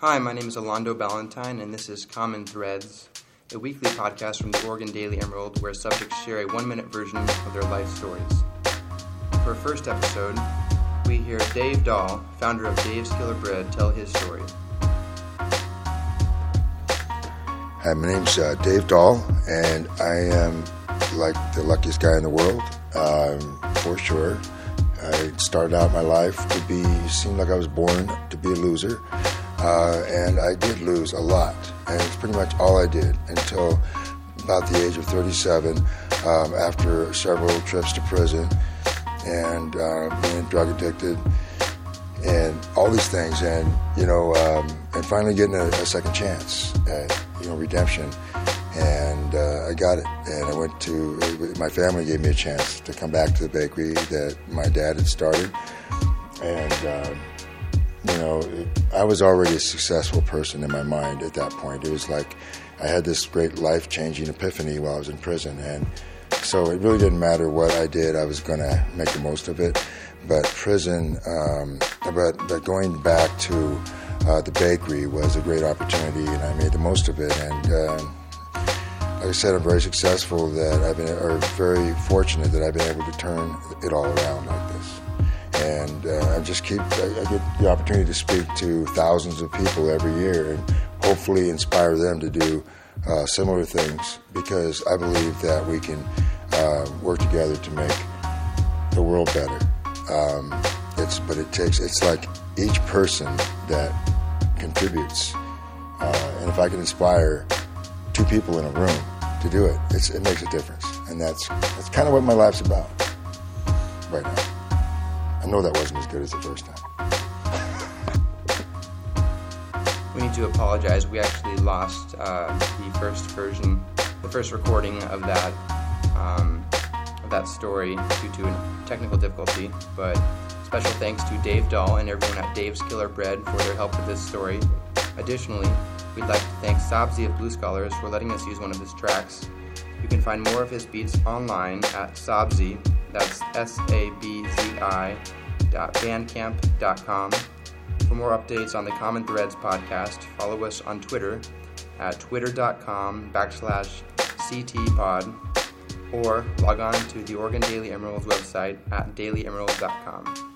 Hi, my name is Alondo Ballantyne, and this is Common Threads, a weekly podcast from the Oregon Daily Emerald where subjects share a one minute version of their life stories. For our first episode, we hear Dave Dahl, founder of Dave's Killer Bread, tell his story. Hi, my name's uh, Dave Dahl, and I am like the luckiest guy in the world, um, for sure. I started out my life to be, seemed like I was born to be a loser. Uh, and I did lose a lot. And it's pretty much all I did until about the age of 37 um, after several trips to prison and uh, being drug addicted and all these things. And, you know, um, and finally getting a, a, second chance at, you know, redemption. And uh, I got it. And I went to, my family gave me a chance to come back to the bakery that my dad had started. And, um, you know, I was already a successful person in my mind at that point. It was like I had this great life changing epiphany while I was in prison. And so it really didn't matter what I did, I was going to make the most of it. But prison, um, but, but going back to uh, the bakery was a great opportunity, and I made the most of it. And uh, like I said, I'm very successful that I've been, or very fortunate that I've been able to turn it all around like this and uh, I just keep I, I, get the opportunity to speak to thousands of people every year and hopefully inspire them to do uh, similar things because I believe that we can uh, work together to make the world better. Um, it's but it takes it's like each person that contributes, uh, and if I can inspire two people in a room to do it, it makes a difference, and that's that's kind of what my life's about right now. I know that wasn't as good as the first time. we need to apologize. We actually lost uh, the first version, the first recording of that um, of that story due to a technical difficulty. But special thanks to Dave Dahl and everyone at Dave's Killer Bread for their help with this story. Additionally, we'd like to thank Sabzi of Blue Scholars for letting us use one of his tracks. You can find more of his beats online at Sabzi that's S-A-B-Z-I dot bandcamp.com. For more updates on the Common Threads podcast, follow us on Twitter at twitter.com backslash ctpod or log on to the Oregon Daily Emerald's website at dailyemerald.com.